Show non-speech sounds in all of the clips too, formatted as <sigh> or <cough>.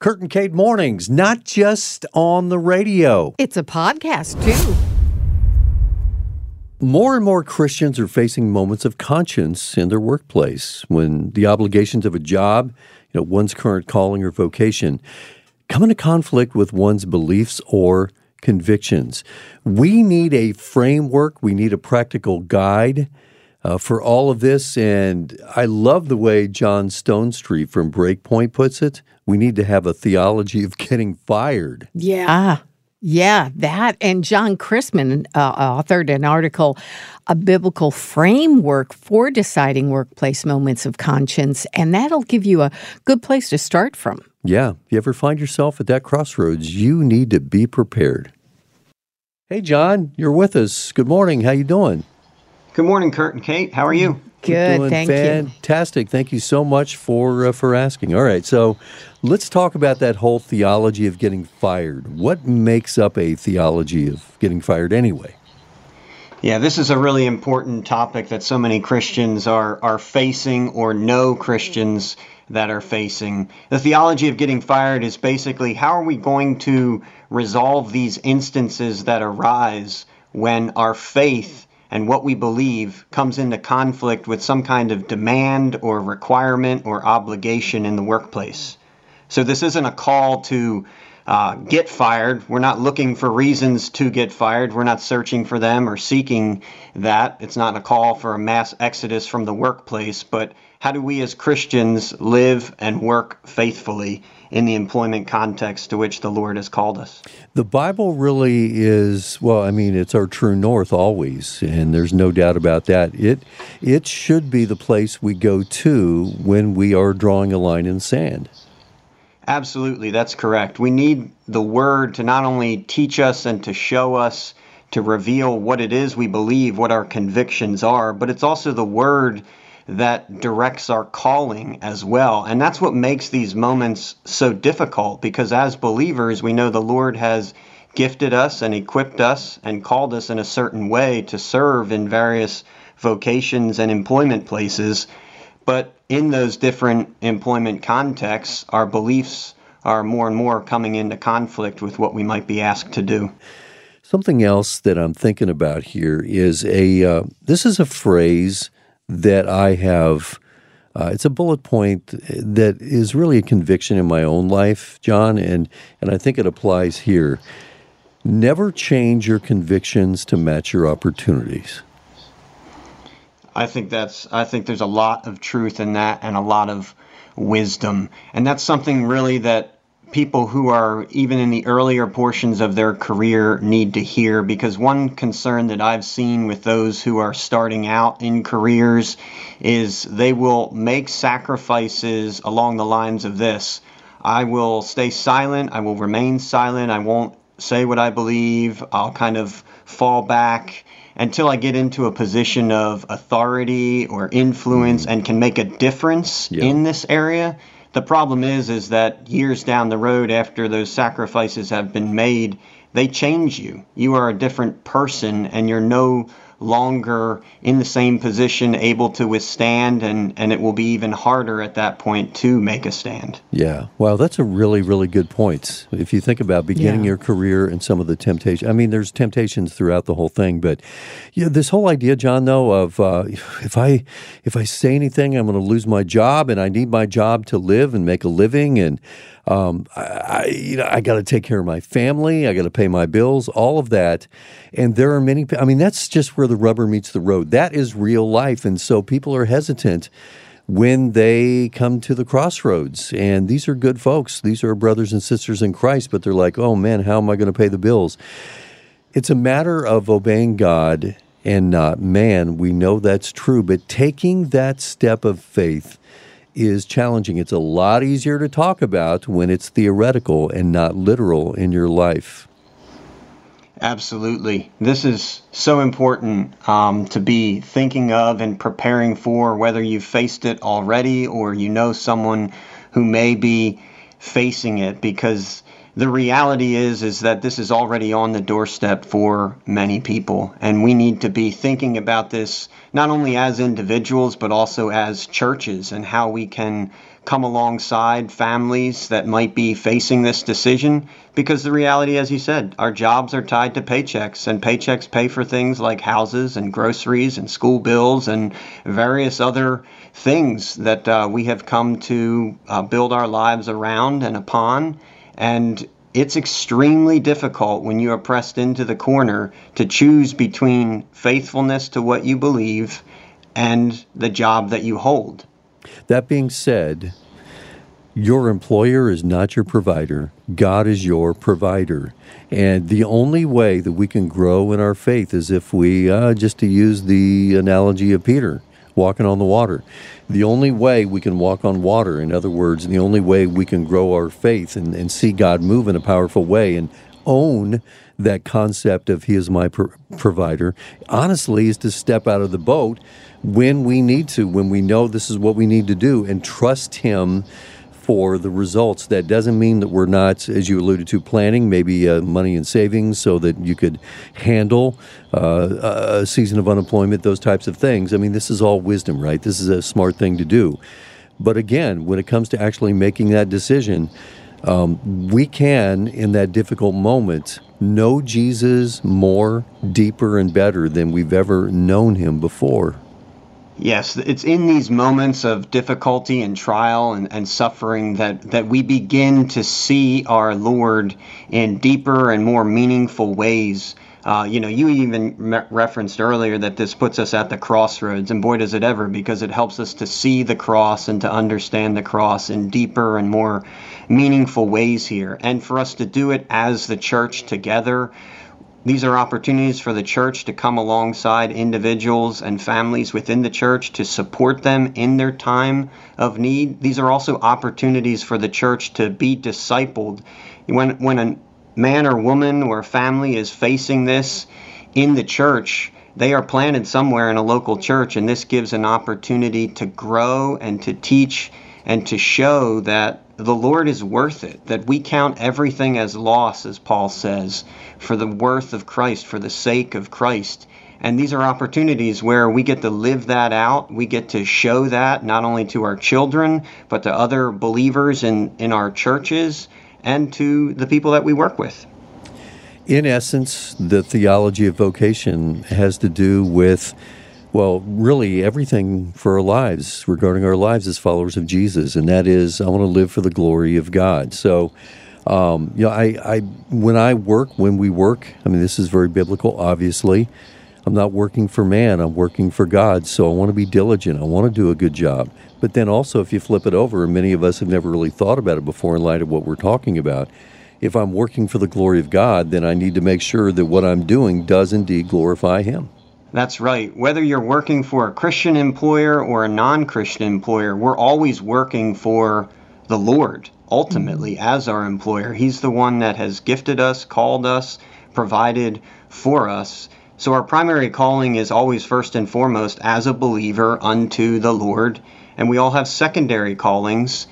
Kurt and Kate Mornings, not just on the radio. It's a podcast, too. More and more Christians are facing moments of conscience in their workplace when the obligations of a job, you know, one's current calling or vocation, come into conflict with one's beliefs or convictions. We need a framework, we need a practical guide uh, for all of this. And I love the way John Stonestreet from Breakpoint puts it. We need to have a theology of getting fired. Yeah. Yeah, that. And Jon Christman uh, authored an article, A Biblical Framework for Deciding Workplace Moments of Conscience. And that'll give you a good place to start from. Yeah. If you ever find yourself at that crossroads, you need to be prepared. Hey, Jon, you're with us. Good morning. How you doing? Good morning, Kurt and Kate. How are you? Good, doing thank fantastic. you. Fantastic. Thank you so much for uh, for asking. All right, so let's talk about that whole theology of getting fired. What makes up a theology of getting fired anyway? Yeah, this is a really important topic that so many Christians are are facing or know Christians that are facing. The theology of getting fired is basically how are we going to resolve these instances that arise when our faith and what we believe comes into conflict with some kind of demand or requirement or obligation in the workplace. So this isn't a call to uh, get fired. We're not looking for reasons to get fired. We're not searching for them or seeking that. It's not a call for a mass exodus from the workplace, but how do we as Christians live and work faithfully in the employment context to which the Lord has called us? The Bible really is well, I mean, it's our true north always, and there's no doubt about that. It it should be the place we go to when we are drawing a line in sand. Absolutely, that's correct. We need the word to not only teach us and to show us, to reveal what it is we believe, what our convictions are, but it's also the word that directs our calling as well. And that's what makes these moments so difficult because as believers, we know the Lord has gifted us and equipped us and called us in a certain way to serve in various vocations and employment places. But in those different employment contexts, our beliefs are more and more coming into conflict with what we might be asked to do. Something else that I'm thinking about here is a uh, this is a phrase that I have. Uh, it's a bullet point that is really a conviction in my own life, Jon, and and I think it applies here. Never change your convictions to match your opportunities. I think that's I think there's a lot of truth in that and a lot of wisdom. And that's something really that people who are even in the earlier portions of their career need to hear because one concern that I've seen with those who are starting out in careers is they will make sacrifices along the lines of this I will stay silent, I will remain silent, I won't say what I believe, I'll kind of fall back until I get into a position of authority or influence hmm. and can make a difference Yeah. in this area. The problem is is that years down the road after those sacrifices have been made, they change you. You are a different person and you're no longer in the same position able to withstand and and it will be even harder at that point to make a stand. Yeah. Wow, that's a really, really good point. If you think about beginning Yeah. your career and some of the temptation, I mean, there's temptations throughout the whole thing, but you know, this whole idea, Jon, though, of uh, if I if I say anything, I'm going to lose my job, and I need my job to live and make a living, and um, I, I, you know, I got to take care of my family, I got to pay my bills, all of that, and there are many. I mean, that's just where the rubber meets the road. That is real life, and so people are hesitant when they come to the crossroads. And these are good folks. These are brothers and sisters in Christ, but they're like, oh man, how am I going to pay the bills? It's a matter of obeying God and not man. We know that's true, but taking that step of faith is challenging. It's a lot easier to talk about when it's theoretical and not literal in your life. Absolutely. This is so important um, to be thinking of and preparing for, whether you've faced it already or you know someone who may be facing it, because the reality is is that this is already on the doorstep for many people. And we need to be thinking about this not only as individuals but also as churches and how we can come alongside families that might be facing this decision. Because the reality as you said our jobs are tied to paychecks and paychecks pay for things like houses and groceries and school bills and various other things that uh, we have come to uh, build our lives around and upon and it's extremely difficult when you are pressed into the corner to choose between faithfulness to what you believe and the job that you hold. That being said, your employer is not your provider. God is your provider. And the only way that we can grow in our faith is if we, uh, just to use the analogy of Peter, walking on the water. The only way we can walk on water, in other words, the only way we can grow our faith and, and see God move in a powerful way and own that concept of He is my pro- provider, honestly, is to step out of the boat when we need to, when we know this is what we need to do, and trust Him for the results. That doesn't mean that we're not, as you alluded to, planning maybe uh, money and savings so that you could handle uh, a season of unemployment, those types of things. I mean, this is all wisdom, right? This is a smart thing to do. But again, when it comes to actually making that decision, um, we can, in that difficult moment, know Jesus more, deeper, and better than we've ever known him before. Yes, it's in these moments of difficulty and trial and, and suffering that, that we begin to see our Lord in deeper and more meaningful ways. Uh, you know, you even referenced earlier that this puts us at the crossroads, and boy, does it ever, because it helps us to see the cross and to understand the cross in deeper and more meaningful ways here. And for us to do it as the church together, these are opportunities for the church to come alongside individuals and families within the church to support them in their time of need. These are also opportunities for the church to be discipled. When, when a man or woman or family is facing this in the church, they are planted somewhere in a local church, and this gives an opportunity to grow and to teach and to show that the Lord is worth it, that we count everything as loss, as Paul says, for the worth of Christ, for the sake of Christ. And these are opportunities where we get to live that out. We get to show that not only to our children, but to other believers in, in our churches and to the people that we work with. In essence, the theology of vocation has to do with well, really everything for our lives, regarding our lives as followers of Jesus, and that is, I want to live for the glory of God. So, um, you know, I, I, when I work, when we work, I mean, this is very biblical, obviously. I'm not working for man, I'm working for God. So I want to be diligent, I want to do a good job. But then also, if you flip it over, and many of us have never really thought about it before in light of what we're talking about, if I'm working for the glory of God, then I need to make sure that what I'm doing does indeed glorify Him. That's right. Whether you're working for a Christian employer or a non Christian employer, we're always working for the Lord ultimately mm-hmm. as our employer. He's the one that has gifted us, called us, provided for us. So our primary calling is always first and foremost as a believer unto the Lord. And we all have secondary callings,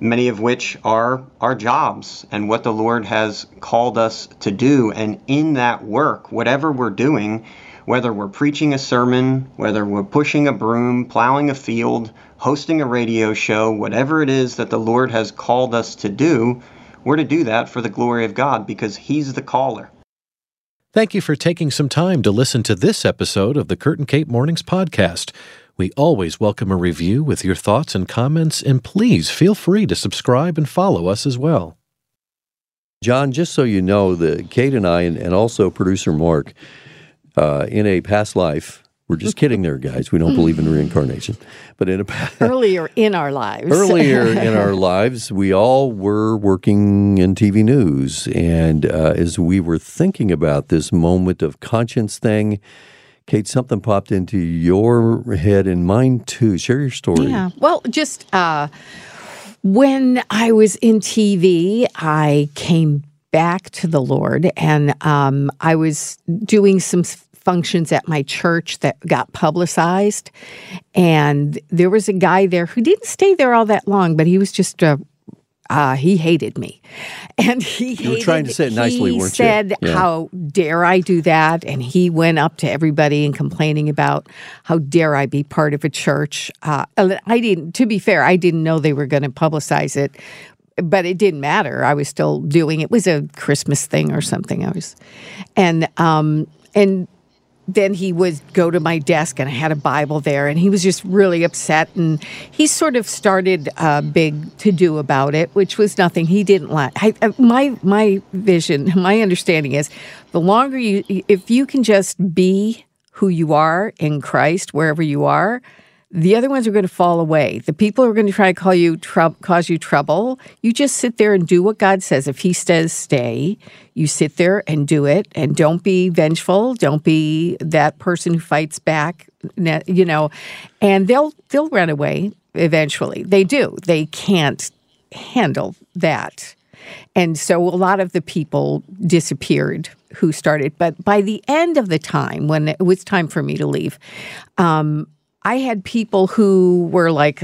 many of which are our jobs and what the Lord has called us to do. And in that work, whatever we're doing, whether we're preaching a sermon, whether we're pushing a broom, plowing a field, hosting a radio show, whatever it is that the Lord has called us to do, we're to do that for the glory of God because He's the caller. Thank you for taking some time to listen to this episode of the Kurt and Kate Mornings podcast. We always welcome a review with your thoughts and comments, and please feel free to subscribe and follow us as well. Jon, just so you know, the Kate and I, and, and also producer Mark, uh, in a past life. We're just kidding there, guys. We don't believe in reincarnation. But in a <laughs> earlier in our lives, earlier <laughs> in our lives, we all were working in TV news, and uh, as we were thinking about this moment of conscience thing, Kate, something popped into your head and mine too. Share your story. Yeah. Well, just uh, when I was in TV, I came back to the Lord, and um, I was doing some functions at my church that got publicized, and there was a guy there who didn't stay there all that long, but he was just a uh, he hated me, <laughs> and he You were trying to say it nicely, he weren't you? said, Yeah. "How dare I do that?" And he went up to everybody and complaining about how dare I be part of a church. Uh, I didn't. To be fair, I didn't know they were going to publicize it, but it didn't matter. I was still doing it. Was a Christmas thing or something. I was, and um and then he would go to my desk and I had a Bible there, and he was just really upset. And he sort of started a big to do about it, which was nothing. He didn't like I- my my vision, my understanding is the longer you, if you can just be who you are in Christ wherever you are. The other ones are going to fall away. The people who are going to try to call you trou- cause you trouble. You just sit there and do what God says. If He says stay, you sit there and do it, and don't be vengeful. Don't be that person who fights back. You know, and they'll they'll run away eventually. They do. They can't handle that. And so a lot of the people disappeared who started. But by the end of the time, when it was time for me to leave, um, I had people who were like,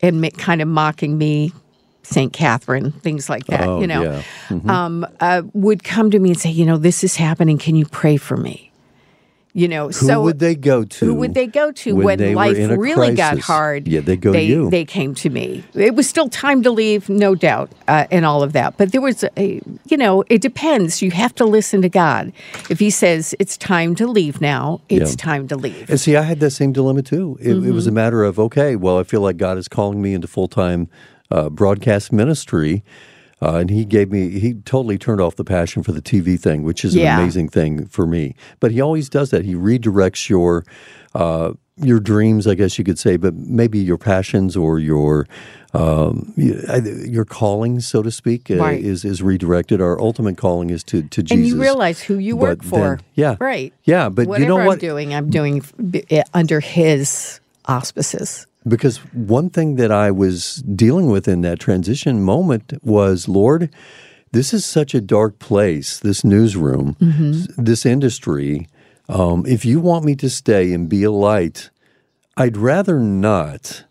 and kind of mocking me, St. Catherine, things like that, Oh, you know, yeah. um, uh, would come to me and say, you know, this is happening. Can you pray for me? You know, so Who so would they go to? who would they go to when when, life really got hard? Yeah, they go to they, you. They came to me. It was still time to leave, no doubt, uh, and all of that. But there was, a, you know, it depends. You have to listen to God. If He says it's time to leave now, it's Yeah. time to leave. And see, I had that same dilemma too. It, it was a Mm-hmm. matter of okay, well, I feel like God is calling me into full time uh, broadcast ministry, uh, and He gave me He totally turned off the passion for the TV thing, which is Yeah. an amazing thing for me. But He always does that. He redirects your uh, your dreams, I guess you could say, but maybe your passions or your um, your calling, so to speak, uh, is is redirected. Our ultimate calling is to to Jesus. and you realize who you work But for. then- yeah. Right. Yeah, but Whatever you know what? I'm doing, I'm doing under His auspices. Because one thing that I was dealing with in that transition moment was, Lord, this is such a dark place, this newsroom, s- this industry. Um, if you want me to stay and be a light, I'd rather not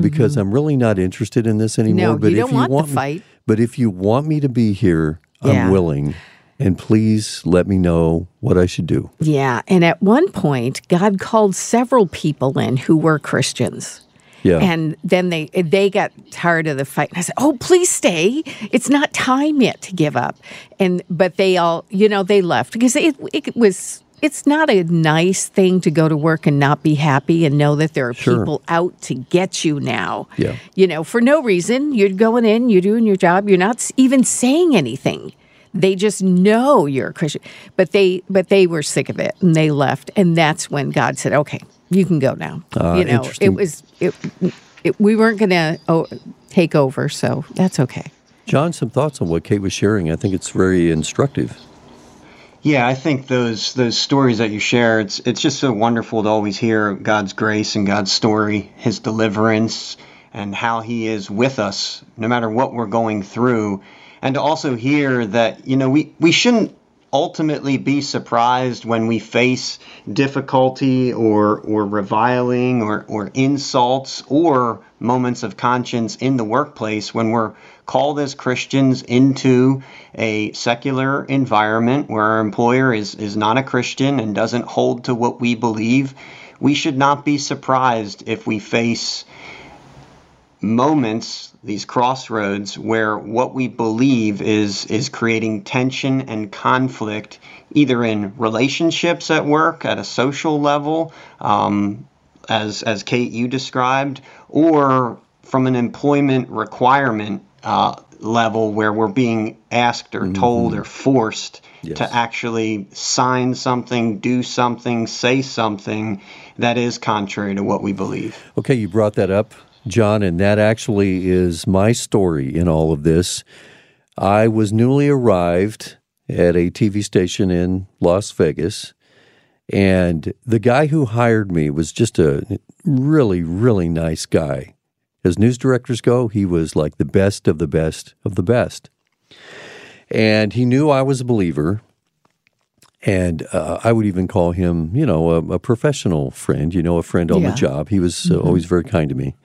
because I'm really not interested in this anymore. No, but you if you want the want me- fight. but if you want me to be here, Yeah. I'm willing. And please let me know what I should do. Yeah. And at one point, God called several people in who were Christians. Yeah. And then they they got tired of the fight. And I said, "Oh, please stay. It's not time yet to give up." And but they all, you know, they left because it it was it's not a nice thing to go to work and not be happy and know that there are Sure. people out to get you now. Yeah. You know, for no reason. You're going in, you're doing your job, you're not even saying anything. They just know you're a Christian. But they but they were sick of it and they left. And that's when God said, "Okay, you can go now." Ah, you know, it was it, it we weren't going to oh, take over, so that's okay. Jon, some thoughts on what Kate was sharing. I think it's very instructive. Yeah, I think those those stories that you share, it's it's just so wonderful to always hear God's grace and God's story, His deliverance, and how He is with us no matter what we're going through, and to also hear that you know we we shouldn't ultimately be surprised when we face difficulty or or reviling or or insults or moments of conscience in the workplace when we're called as Christians into a secular environment where our employer is is not a Christian and doesn't hold to what we believe. We should not be surprised if we face moments these crossroads where what we believe is is creating tension and conflict either in relationships at work at a social level um, as as Kate you described or from an employment requirement uh, level where we're being asked or told or forced Yes. to actually sign something, do something, say something that is contrary to what we believe. Okay, you brought that up, Jon, and that actually is my story in all of this. I was newly arrived at a TV station in Las Vegas, and the guy who hired me was just a really, really nice guy. As news directors go, he was like the best of the best of the best. And he knew I was a believer. And uh, I would even call him, you know, a, a professional friend, you know, a friend on Yeah. the job. He was uh, always very kind to me.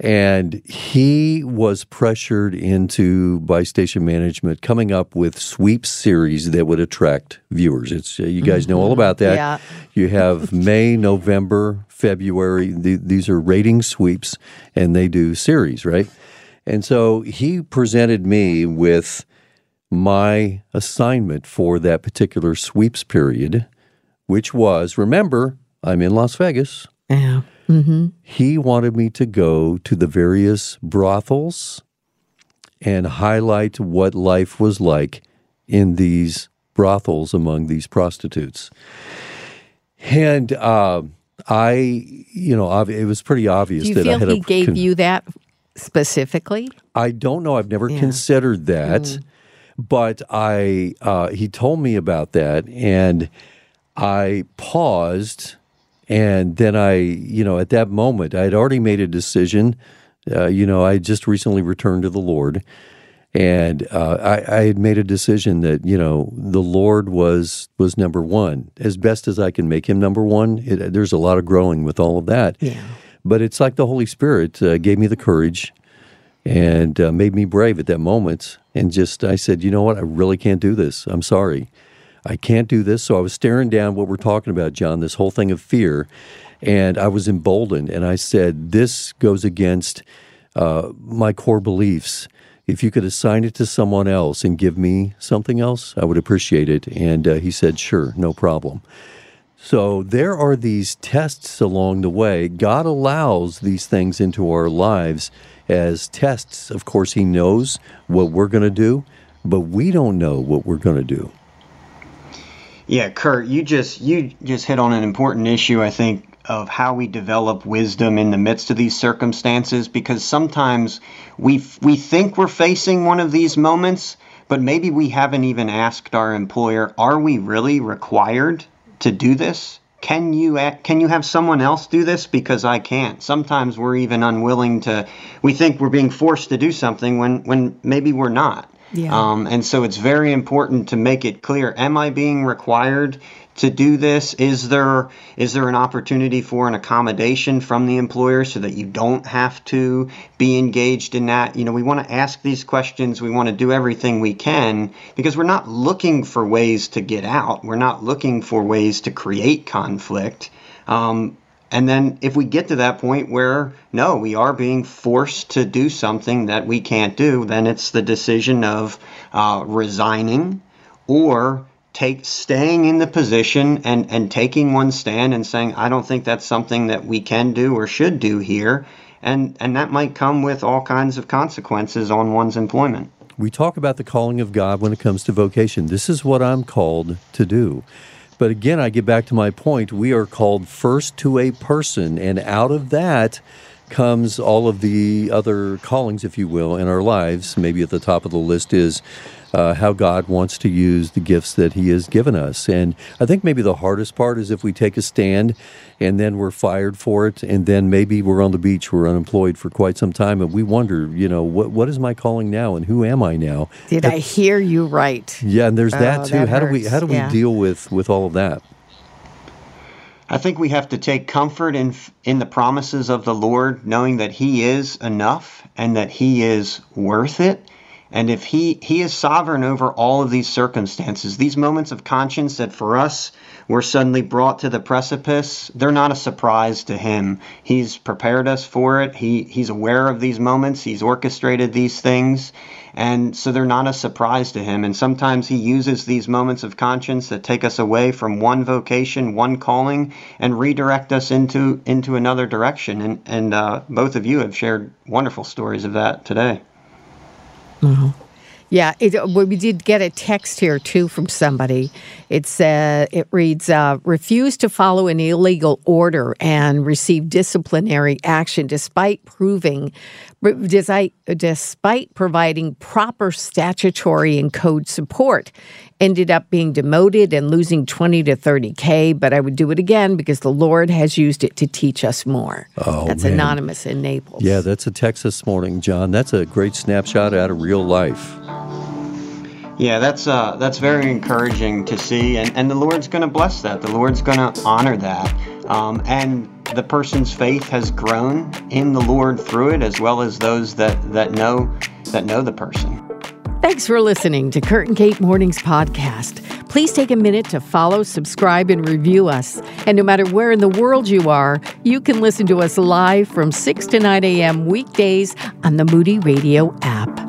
And he was pressured into by station management coming up with sweep series that would attract viewers. It's uh, you guys know all about that. Yeah. You have May, November, February. The, these are rating sweeps, and they do series, right? And so he presented me with my assignment for that particular sweeps period, which was remember, I'm in Las Vegas. Yeah. He wanted me to go to the various brothels and highlight what life was like in these brothels among these prostitutes. And uh, I, you know, ob- it was pretty obvious Do you that I feel had he a gave con- you that specifically? I don't know. I've never Yeah. considered that, but I uh, he told me about that, and I paused, and then I, you know, at that moment, I had already made a decision. Uh, you know, I just recently returned to the Lord, and uh, I, I had made a decision that you know the Lord was was number one, as best as I can make Him number one. It, there's a lot of growing with all of that, Yeah. but it's like the Holy Spirit uh, gave me the courage and uh, made me brave at that moment. And just, I said, you know what? I really can't do this. I'm sorry. I can't do this. So I was staring down what we're talking about, Jon, this whole thing of fear. And I was emboldened. And I said, this goes against uh, my core beliefs. If you could assign it to someone else and give me something else, I would appreciate it. And uh, he said, sure, no problem. So there are these tests along the way. God allows these things into our lives as tests. Of course, He knows what we're going to do, but we don't know what we're going to do. Yeah, Kurt, you just you just hit on an important issue I think of how we develop wisdom in the midst of these circumstances because sometimes we we think we're facing one of these moments, but maybe we haven't even asked our employer, are we really required to do this? Can you can you have someone else do this because I can't? Sometimes we're even unwilling to we think we're being forced to do something when when maybe we're not. Yeah. Um, and so it's very important to make it clear: Am I being required to do this? Is there is there an opportunity for an accommodation from the employer so that you don't have to be engaged in that? You know, we want to ask these questions. We want to do everything we can because we're not looking for ways to get out. We're not looking for ways to create conflict. Um, and then if we get to that point where no, we are being forced to do something that we can't do, then it's the decision of uh, resigning or take staying in the position and, and taking one stand and saying, I don't think that's something that we can do or should do here. And and that might come with all kinds of consequences on one's employment. We talk about the calling of God when it comes to vocation. This is what I'm called to do. But again, I get back to my point. We are called first to a person, and out of that comes all of the other callings, if you will, in our lives. Maybe at the top of the list is uh, how God wants to use the gifts that He has given us. And I think maybe the hardest part is if we take a stand and then we're fired for it, and then maybe we're on the beach, we're unemployed for quite some time, and we wonder, you know, what what is my calling now, and who am I now? Did I hear you right? Yeah, and there's that Oh, too. that how do we how do we Yeah. deal with with all of that? I think we have to take comfort in in the promises of the Lord, knowing that He is enough and that He is worth it. And if He He is sovereign over all of these circumstances, these moments of conscience that for us we're suddenly brought to the precipice, they're not a surprise to Him. He's prepared us for it. He He's aware of these moments. He's orchestrated these things. And so they're not a surprise to him. And sometimes he uses these moments of conscience that take us away from one vocation, one calling, and redirect us into into another direction. And and uh, both of you have shared wonderful stories of that today tomorrow. Yeah, it, we did get a text here too from somebody. It's uh, it reads, uh, "Refuse to follow an illegal order and receive disciplinary action despite proving, despite, despite providing proper statutory and code support. Ended up being demoted and losing twenty to thirty k. But I would do it again because the Lord has used it to teach us more." Oh, That's man. anonymous in Naples. Yeah, that's a text this morning, John. That's a great snapshot out of real life. Yeah, that's uh, that's very encouraging to see, and, and the Lord's going to bless that. The Lord's going to honor that. Um, and the person's faith has grown in the Lord through it, as well as those that, that know that know the person. Thanks for listening to Kurt and Kate Mornings podcast. Please take a minute to follow, subscribe, and review us. And no matter where in the world you are, you can listen to us live from 6 to 9 a.m. weekdays on the Moody Radio app.